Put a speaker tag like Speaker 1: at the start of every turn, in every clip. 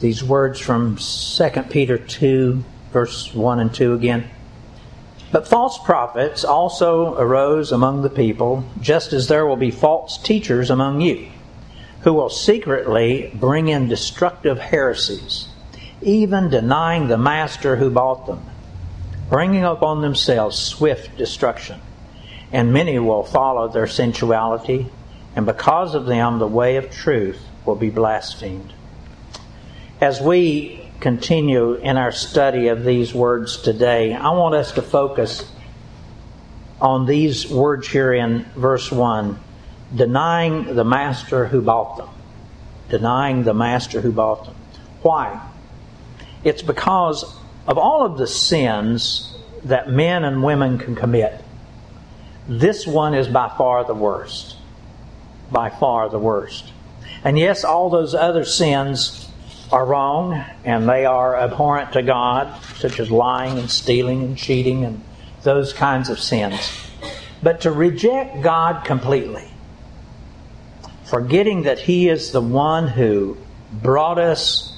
Speaker 1: these words from 2 Peter 2, verse 1 and 2 again. But false prophets also arose among the people, just as there will be false teachers among you, who will secretly bring in destructive heresies, even denying the master who bought them, bringing upon themselves swift destruction. And many will follow their sensuality, and because of them the way of truth will be blasphemed. As we continue in our study of these words today, I want us to focus on these words here in verse 1 denying the master who bought them. Denying the master who bought them. Why? It's because of all of the sins that men and women can commit. This one is by far the worst. By far the worst. And yes, all those other sins are wrong and they are abhorrent to God, such as lying and stealing and cheating and those kinds of sins. But to reject God completely, forgetting that He is the one who brought us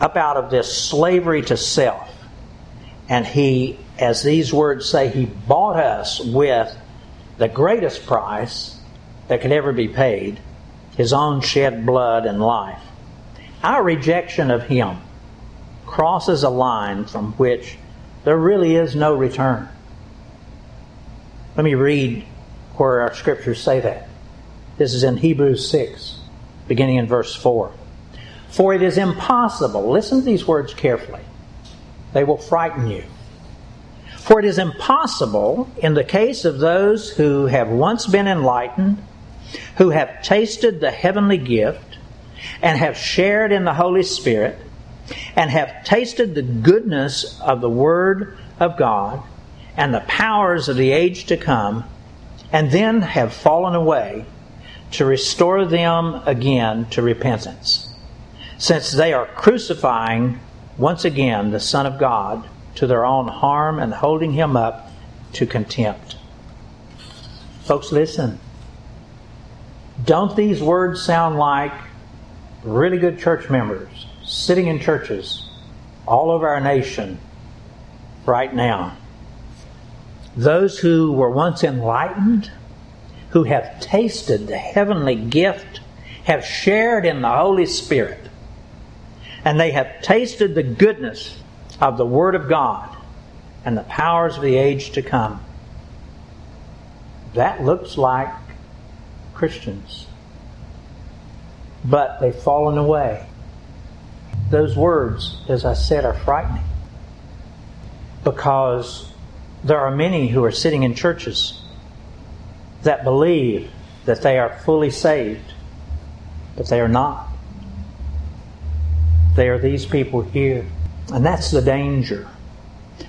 Speaker 1: up out of this slavery to self, and He, as these words say, He bought us with the greatest price that could ever be paid His own shed blood and life our rejection of Him crosses a line from which there really is no return. Let me read where our scriptures say that. This is in Hebrews 6, beginning in verse 4. For it is impossible, listen to these words carefully, they will frighten you. For it is impossible, in the case of those who have once been enlightened, who have tasted the heavenly gift, and have shared in the Holy Spirit and have tasted the goodness of the Word of God and the powers of the age to come, and then have fallen away to restore them again to repentance, since they are crucifying once again the Son of God to their own harm and holding him up to contempt. Folks, listen. Don't these words sound like really good church members sitting in churches all over our nation right now. Those who were once enlightened, who have tasted the heavenly gift, have shared in the Holy Spirit, and they have tasted the goodness of the Word of God and the powers of the age to come. That looks like Christians but they've fallen away. Those words, as I said, are frightening because there are many who are sitting in churches that believe that they are fully saved, but they are not. They are these people here. And that's the danger.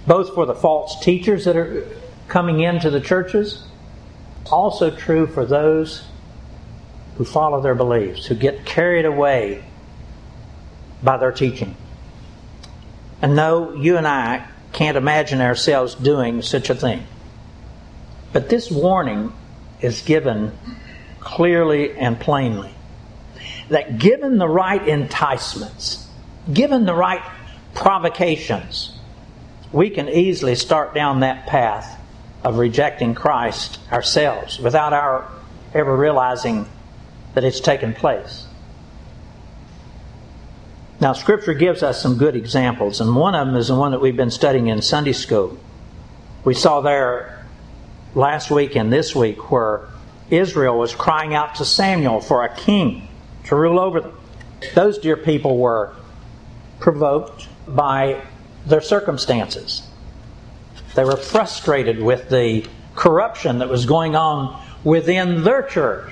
Speaker 1: Both for the false teachers that are coming into the churches, also true for those who follow their beliefs, who get carried away by their teaching. And no, you and I can't imagine ourselves doing such a thing. But this warning is given clearly and plainly that given the right enticements, given the right provocations, we can easily start down that path of rejecting Christ ourselves without our ever realizing that it's taken place. Now, Scripture gives us some good examples, and one of them is the one that we've been studying in Sunday school. We saw there last week and this week where Israel was crying out to Samuel for a king to rule over them. Those dear people were provoked by their circumstances. They were frustrated with the corruption that was going on within their church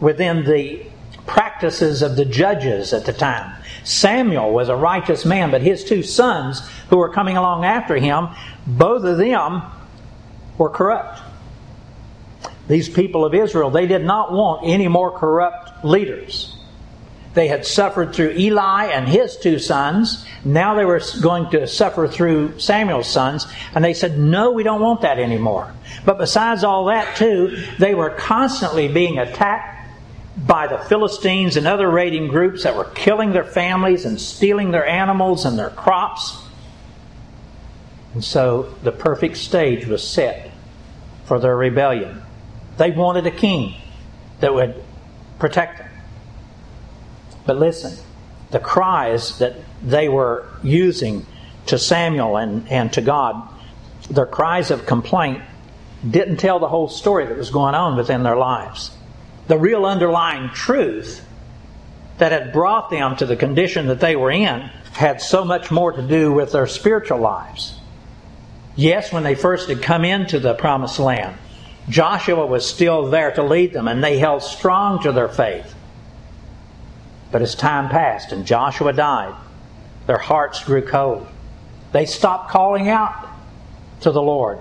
Speaker 1: within the practices of the judges at the time. Samuel was a righteous man, but his two sons, who were coming along after him, both of them were corrupt. These people of Israel, they did not want any more corrupt leaders. They had suffered through Eli and his two sons. Now they were going to suffer through Samuel's sons. And they said, no, we don't want that anymore. But besides all that, too, they were constantly being attacked by the Philistines and other raiding groups that were killing their families and stealing their animals and their crops. And so the perfect stage was set for their rebellion. They wanted a king that would protect them. But listen, the cries that they were using to Samuel and, and to God, their cries of complaint didn't tell the whole story that was going on within their lives. The real underlying truth that had brought them to the condition that they were in had so much more to do with their spiritual lives. Yes, when they first had come into the promised land, Joshua was still there to lead them, and they held strong to their faith. But as time passed and Joshua died, their hearts grew cold. They stopped calling out to the Lord.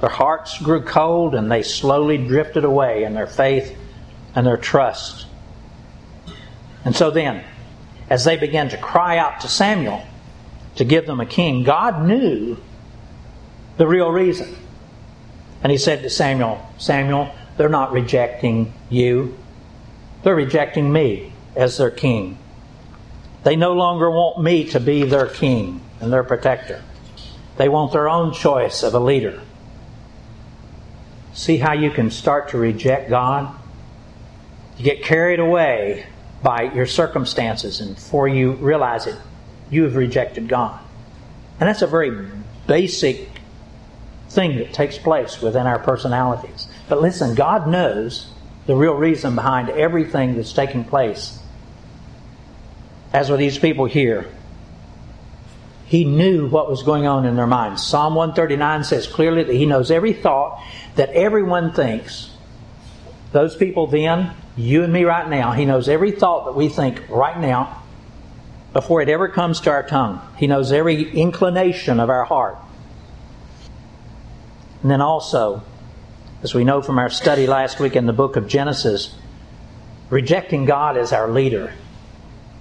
Speaker 1: Their hearts grew cold and they slowly drifted away in their faith and their trust. And so then, as they began to cry out to Samuel to give them a king, God knew the real reason. And he said to Samuel, Samuel, they're not rejecting you, they're rejecting me as their king. They no longer want me to be their king and their protector. They want their own choice of a leader. See how you can start to reject God? You get carried away by your circumstances, and before you realize it, you have rejected God. And that's a very basic thing that takes place within our personalities. But listen, God knows the real reason behind everything that's taking place as with these people here, he knew what was going on in their minds. Psalm 139 says clearly that he knows every thought that everyone thinks. Those people then, you and me right now, he knows every thought that we think right now before it ever comes to our tongue. He knows every inclination of our heart. And then also, as we know from our study last week in the book of Genesis, rejecting God as our leader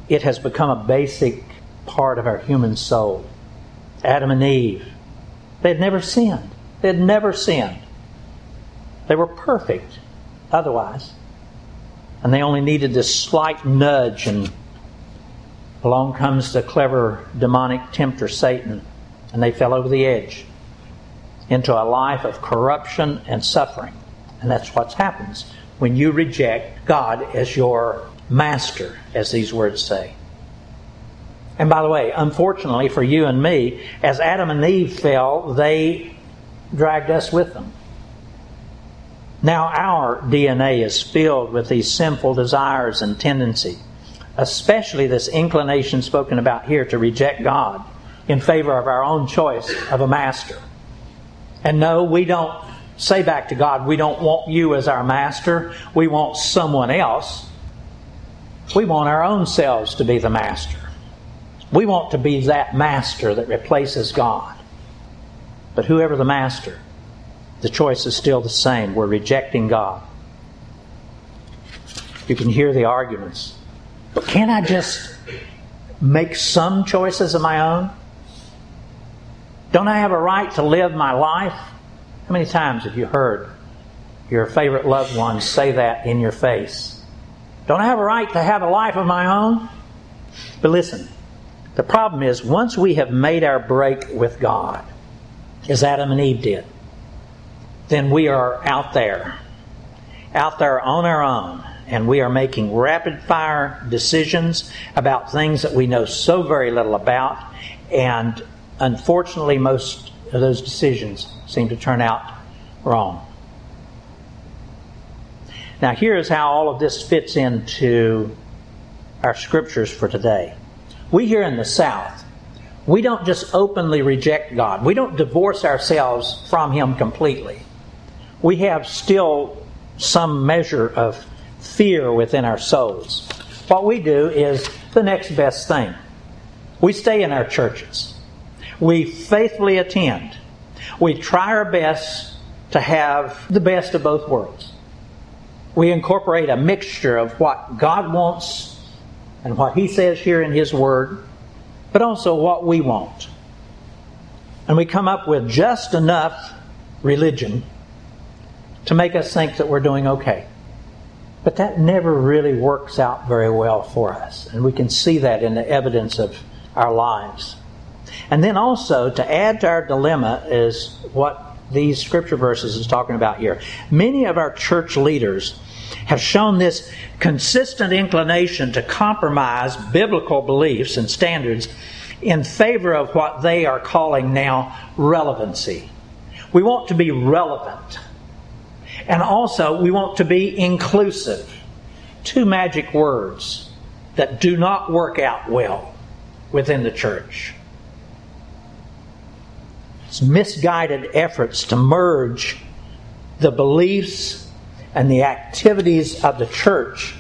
Speaker 1: it has become a basic part of our human soul. Adam and Eve, they had never sinned. They had never sinned. They were perfect otherwise. And they only needed this slight nudge, and along comes the clever demonic tempter Satan, and they fell over the edge into a life of corruption and suffering. And that's what happens when you reject God as your master, as these words say. And by the way, unfortunately for you and me, as Adam and Eve fell, they dragged us with them. Now our DNA is filled with these sinful desires and tendencies, especially this inclination spoken about here to reject God in favor of our own choice of a master. And no, we don't say back to God, we don't want you as our master, we want someone else. We want our own selves to be the master. We want to be that master that replaces God. But whoever the master, the choice is still the same. We're rejecting God. You can hear the arguments. But can't I just make some choices of my own? Don't I have a right to live my life? How many times have you heard your favorite loved one say that in your face? Don't I have a right to have a life of my own? But listen, the problem is once we have made our break with God, as Adam and Eve did, then we are out there, out there on our own, and we are making rapid fire decisions about things that we know so very little about, and unfortunately, most of those decisions seem to turn out wrong. Now, here's how all of this fits into our scriptures for today. We here in the South, we don't just openly reject God, we don't divorce ourselves from Him completely. We have still some measure of fear within our souls. What we do is the next best thing. We stay in our churches. We faithfully attend. We try our best to have the best of both worlds we incorporate a mixture of what God wants and what He says here in His Word, but also what we want. And we come up with just enough religion to make us think that we're doing okay. But that never really works out very well for us. And we can see that in the evidence of our lives. And then also, to add to our dilemma, is what these scripture verses is talking about here. Many of our church leaders have shown this consistent inclination to compromise biblical beliefs and standards in favor of what they are calling now relevancy. We want to be relevant. And also, we want to be inclusive. Two magic words that do not work out well within the church. It's misguided efforts to merge the beliefs and the activities of the church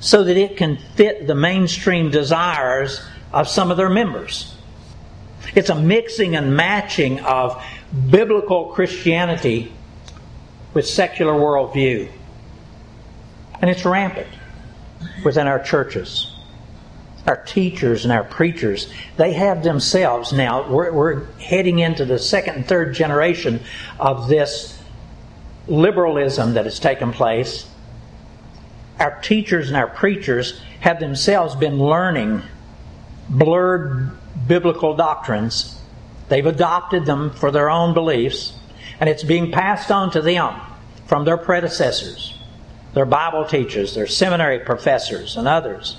Speaker 1: so that it can fit the mainstream desires of some of their members. It's a mixing and matching of biblical Christianity with secular worldview. And it's rampant within our churches. Our teachers and our preachers, they have themselves now, we're, we're heading into the second and third generation of this liberalism that has taken place. Our teachers and our preachers have themselves been learning blurred biblical doctrines. They've adopted them for their own beliefs, and it's being passed on to them from their predecessors, their Bible teachers, their seminary professors, and others.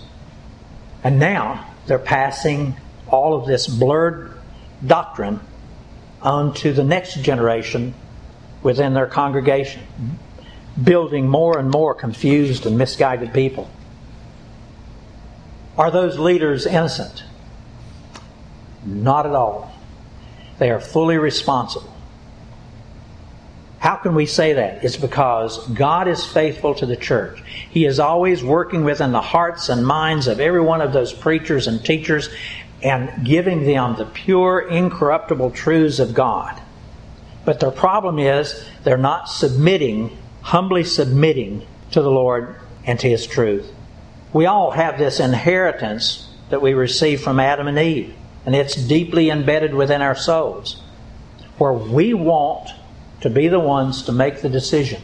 Speaker 1: And now they're passing all of this blurred doctrine on to the next generation within their congregation, building more and more confused and misguided people. Are those leaders innocent? Not at all. They are fully responsible. How can we say that? It's because God is faithful to the church. He is always working within the hearts and minds of every one of those preachers and teachers and giving them the pure, incorruptible truths of God. But their problem is they're not submitting, humbly submitting to the Lord and to His truth. We all have this inheritance that we receive from Adam and Eve, and it's deeply embedded within our souls, where we want to be the ones to make the decision.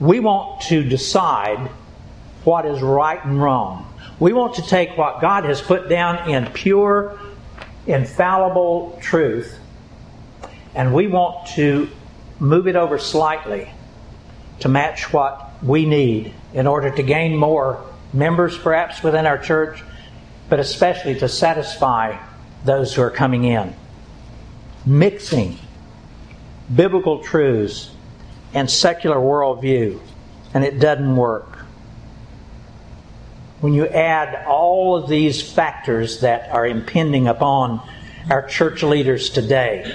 Speaker 1: We want to decide what is right and wrong. We want to take what God has put down in pure, infallible truth, and we want to move it over slightly to match what we need in order to gain more members perhaps within our church, but especially to satisfy those who are coming in. Mixing biblical truths and secular worldview, and it doesn't work. When you add all of these factors that are impending upon our church leaders today,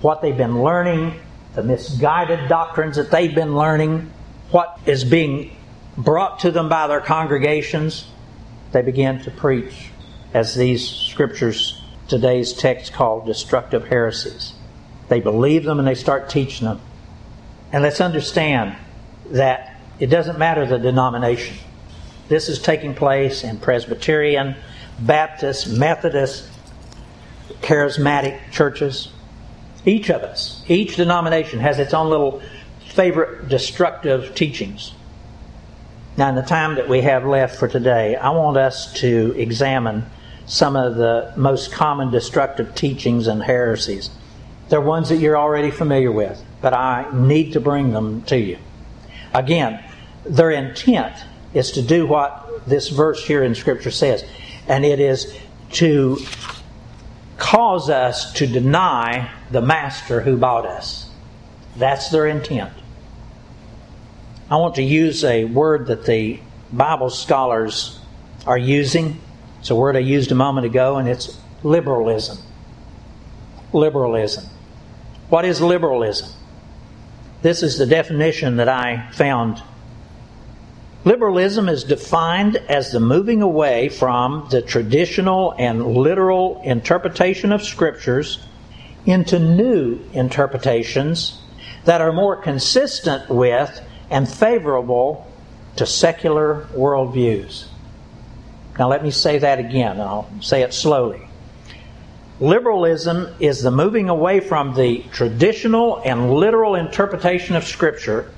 Speaker 1: what they've been learning, the misguided doctrines that they've been learning, what is being brought to them by their congregations, they begin to preach, as these scriptures, today's text called destructive heresies. They believe them and they start teaching them. And let's understand that it doesn't matter the denomination. This is taking place in Presbyterian, Baptist, Methodist, charismatic churches. Each of us, each denomination has its own little favorite destructive teachings. Now, in the time that we have left for today, I want us to examine some of the most common destructive teachings and heresies. They're ones that you're already familiar with, but I need to bring them to you. Again, their intent is to do what this verse here in Scripture says, and it is to cause us to deny the Master who bought us. That's their intent. I want to use a word that the Bible scholars are using. It's a word I used a moment ago, and it's liberalism. Liberalism. What is liberalism? This is the definition that I found. Liberalism is defined as the moving away from the traditional and literal interpretation of scriptures into new interpretations that are more consistent with and favorable to secular worldviews. Now, let me say that again. I'll say it slowly. Liberalism is the moving away from the traditional and literal interpretation of Scripture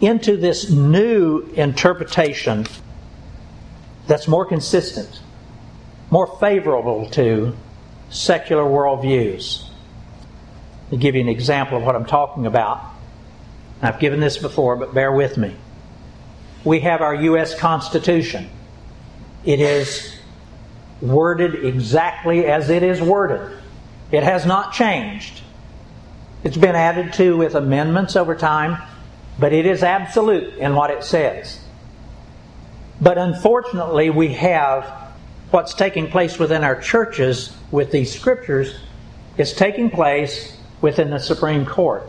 Speaker 1: into this new interpretation that's more consistent, more favorable to secular worldviews. To give you an example of what I'm talking about, I've given this before, but bear with me. We have our U.S. Constitution. It is worded exactly as it is worded. It has not changed. It's been added to with amendments over time, but it is absolute in what it says. But unfortunately, we have what's taking place within our churches with these scriptures is taking place within the Supreme Court.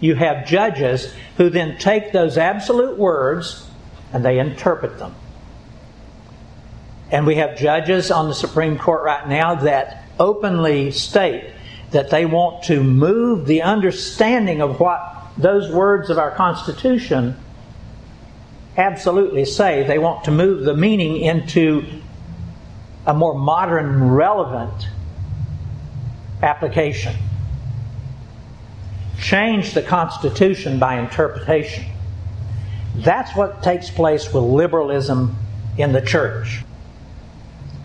Speaker 1: You have judges who then take those absolute words and they interpret them. And we have judges on the Supreme Court right now that openly state that they want to move the understanding of what those words of our Constitution absolutely say. They want to move the meaning into a more modern, relevant application. Change the Constitution by interpretation. That's what takes place with liberalism in the church.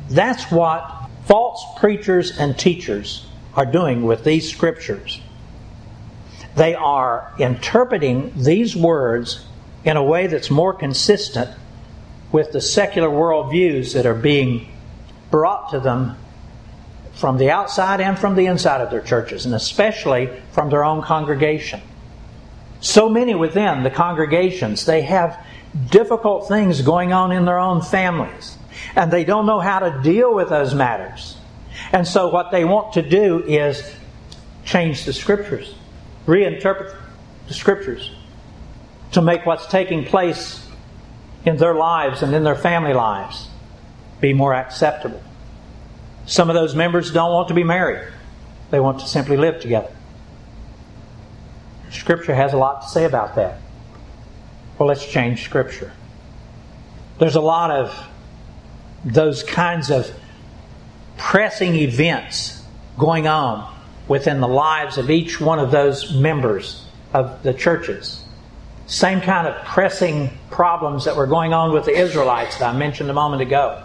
Speaker 1: That's what false preachers and teachers are doing with these scriptures. They are interpreting these words in a way that's more consistent with the secular worldviews that are being brought to them from the outside and from the inside of their churches, and especially from their own congregation. So many within the congregations, they have difficult things going on in their own families, and they don't know how to deal with those matters. And so, what they want to do is change the scriptures, reinterpret the scriptures to make what's taking place in their lives and in their family lives be more acceptable. Some of those members don't want to be married, they want to simply live together. Scripture has a lot to say about that. Well, let's change Scripture. There's a lot of those kinds of pressing events going on within the lives of each one of those members of the churches. Same kind of pressing problems that were going on with the Israelites that I mentioned a moment ago.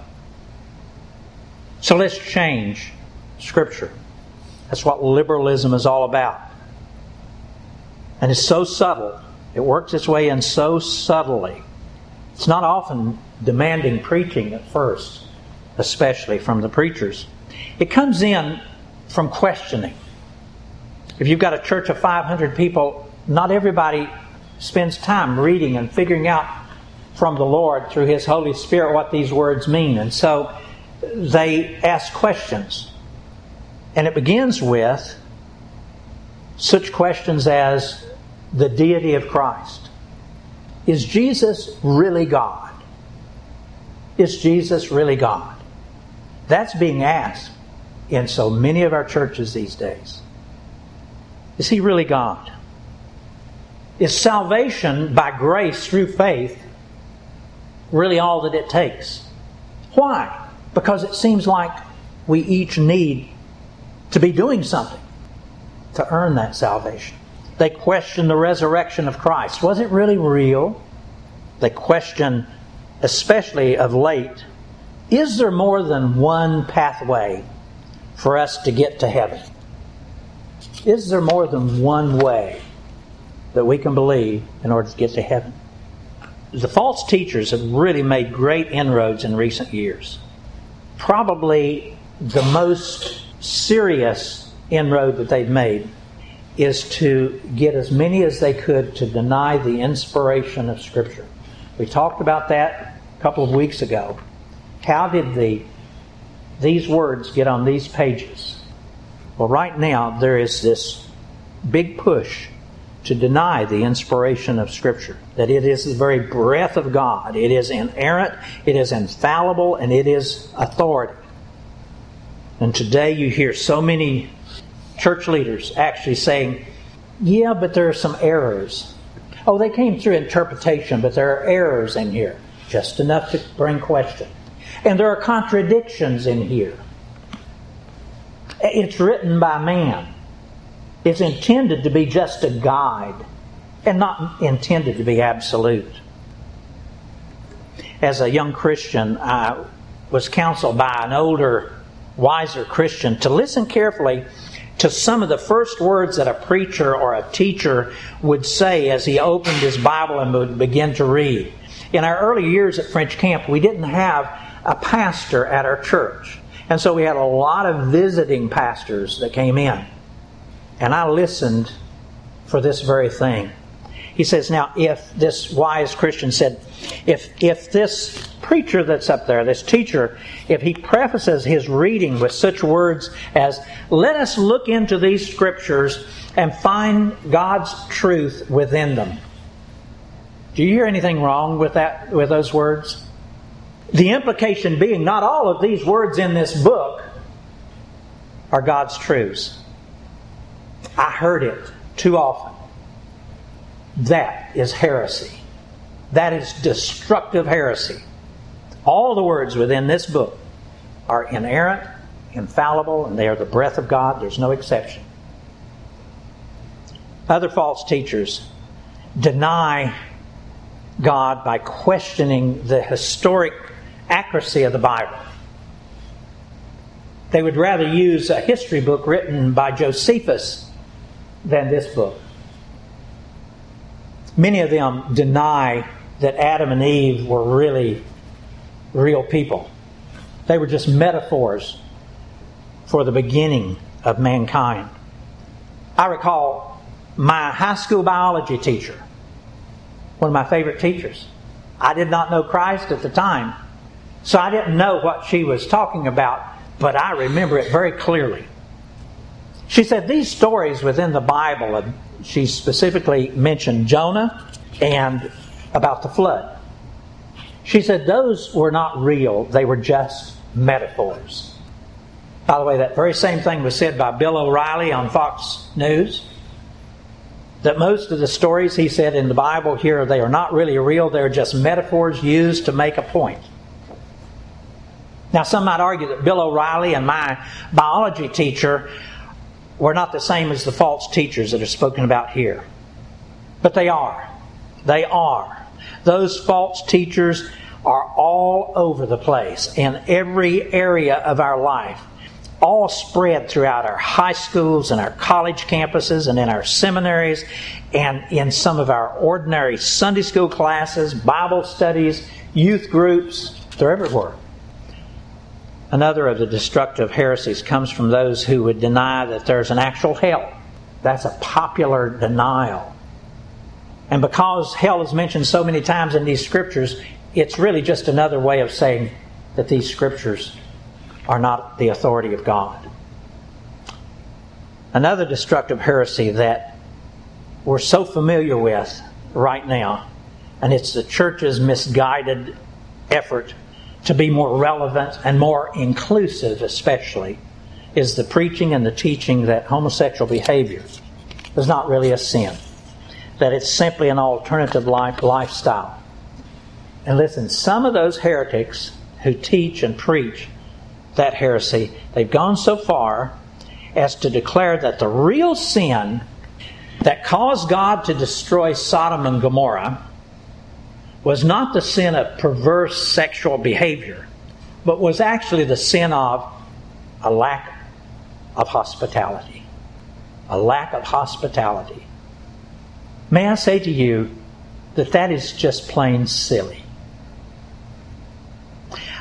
Speaker 1: So let's change Scripture. That's what liberalism is all about. And it's so subtle. It works its way in so subtly. It's not often demanding preaching at first especially from the preachers. It comes in from questioning. If you've got a church of 500 people, not everybody spends time reading and figuring out from the Lord through His Holy Spirit what these words mean. And so they ask questions. And it begins with such questions as the deity of Christ. Is Jesus really God? Is Jesus really God? That's being asked in so many of our churches these days. Is He really God? Is salvation by grace through faith really all that it takes? Why? Because it seems like we each need to be doing something to earn that salvation. They question the resurrection of Christ. Was it really real? They question, especially of late, is there more than one pathway for us to get to heaven? Is there more than one way that we can believe in order to get to heaven? The false teachers have really made great inroads in recent years. Probably the most serious inroad that they've made is to get as many as they could to deny the inspiration of Scripture. We talked about that a couple of weeks ago. How did the these words get on these pages? Well, right now there is this big push to deny the inspiration of Scripture, that it is the very breath of God. It is inerrant, it is infallible, and it is authority. And today you hear so many church leaders actually saying, yeah, but there are some errors. Oh, they came through interpretation, but there are errors in here, just enough to bring question. And there are contradictions in here. It's written by man. It's intended to be just a guide. and not intended to be absolute. As a young Christian, I was counseled by an older, wiser Christian to listen carefully to some of the first words that a preacher or a teacher would say as he opened his Bible and would begin to read. In our early years at French Camp, we didn't have a pastor at our church. And so we had a lot of visiting pastors that came in. And I listened for this very thing. He says, now, if this wise Christian said, if, if this preacher that's up there, this teacher, if he prefaces his reading with such words as, let us look into these scriptures and find God's truth within them. Do you hear anything wrong with that, with those words? The implication being not all of these words in this book are God's truths. I heard it too often. That is heresy. That is destructive heresy. All the words within this book are inerrant, infallible, and they are the breath of God. There's no exception. Other false teachers deny God by questioning the historic accuracy of the Bible. They would rather use a history book written by Josephus than this book. Many of them deny that Adam and Eve were really real people. They were just metaphors for the beginning of mankind. I recall my high school biology teacher, one of my favorite teachers. I did not know Christ at the time, so I didn't know what she was talking about, but I remember it very clearly. She said these stories within the Bible, and she specifically mentioned Jonah and about the flood. She said those were not real, they were just metaphors. By the way, that very same thing was said by Bill O'Reilly on Fox News. That most of the stories he said in the Bible here, they are not really real, they're just metaphors used to make a point. Now, some might argue that Bill O'Reilly and my biology teacher were not the same as the false teachers that are spoken about here. But they are. They are. Those false teachers are all over the place in every area of our life, all spread throughout our high schools and our college campuses and in our seminaries and in some of our ordinary Sunday school classes, Bible studies, youth groups. They're everywhere. Another of the destructive heresies comes from those who would deny that there's an actual hell. That's a popular denial. And because hell is mentioned so many times in these scriptures, it's really just another way of saying that these scriptures are not the authority of God. Another destructive heresy that we're so familiar with right now, and it's the church's misguided effort to be more relevant and more inclusive, especially, is the preaching and the teaching that homosexual behavior is not really a sin, that it's simply an alternative life, lifestyle. And listen, some of those heretics who teach and preach that heresy, they've gone so far as to declare that the real sin that caused God to destroy Sodom and Gomorrah was not the sin of perverse sexual behavior, but was actually the sin of a lack of hospitality. A lack of hospitality. May I say to you that that is just plain silly.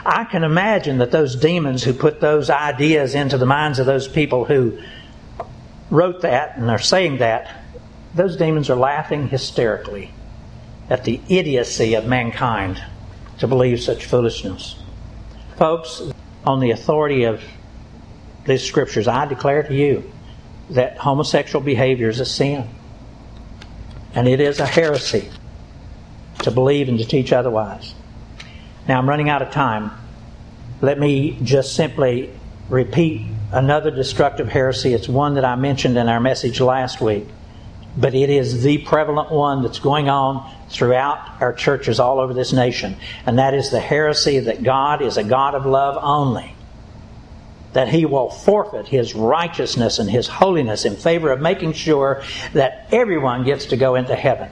Speaker 1: I can imagine that those demons who put those ideas into the minds of those people who wrote that and are saying that, those demons are laughing hysterically at the idiocy of mankind to believe such foolishness. Folks, on the authority of these scriptures, I declare to you that homosexual behavior is a sin. And it is a heresy to believe and to teach otherwise. Now, I'm running out of time. Let me just simply repeat another destructive heresy. It's one that I mentioned in our message last week but it is the prevalent one that's going on throughout our churches all over this nation. And that is the heresy that God is a God of love only. that he will forfeit his righteousness and his holiness in favor of making sure that everyone gets to go into heaven.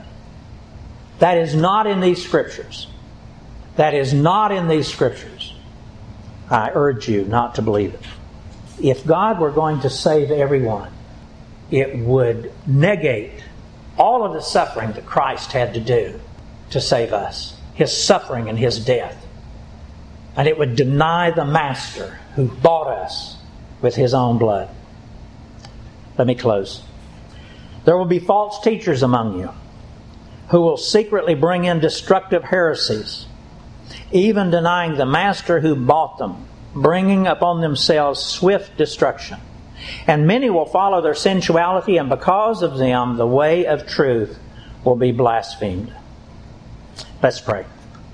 Speaker 1: That is not in these scriptures. That is not in these scriptures. I urge you not to believe it. If God were going to save everyone, it would negate all of the suffering that Christ had to do to save us, his suffering and his death. And it would deny the Master who bought us with his own blood. Let me close. There will be false teachers among you who will secretly bring in destructive heresies, even denying the Master who bought them, bringing upon themselves swift destruction. And many will follow their sensuality, and because of them, the way of truth will be blasphemed. Let's pray.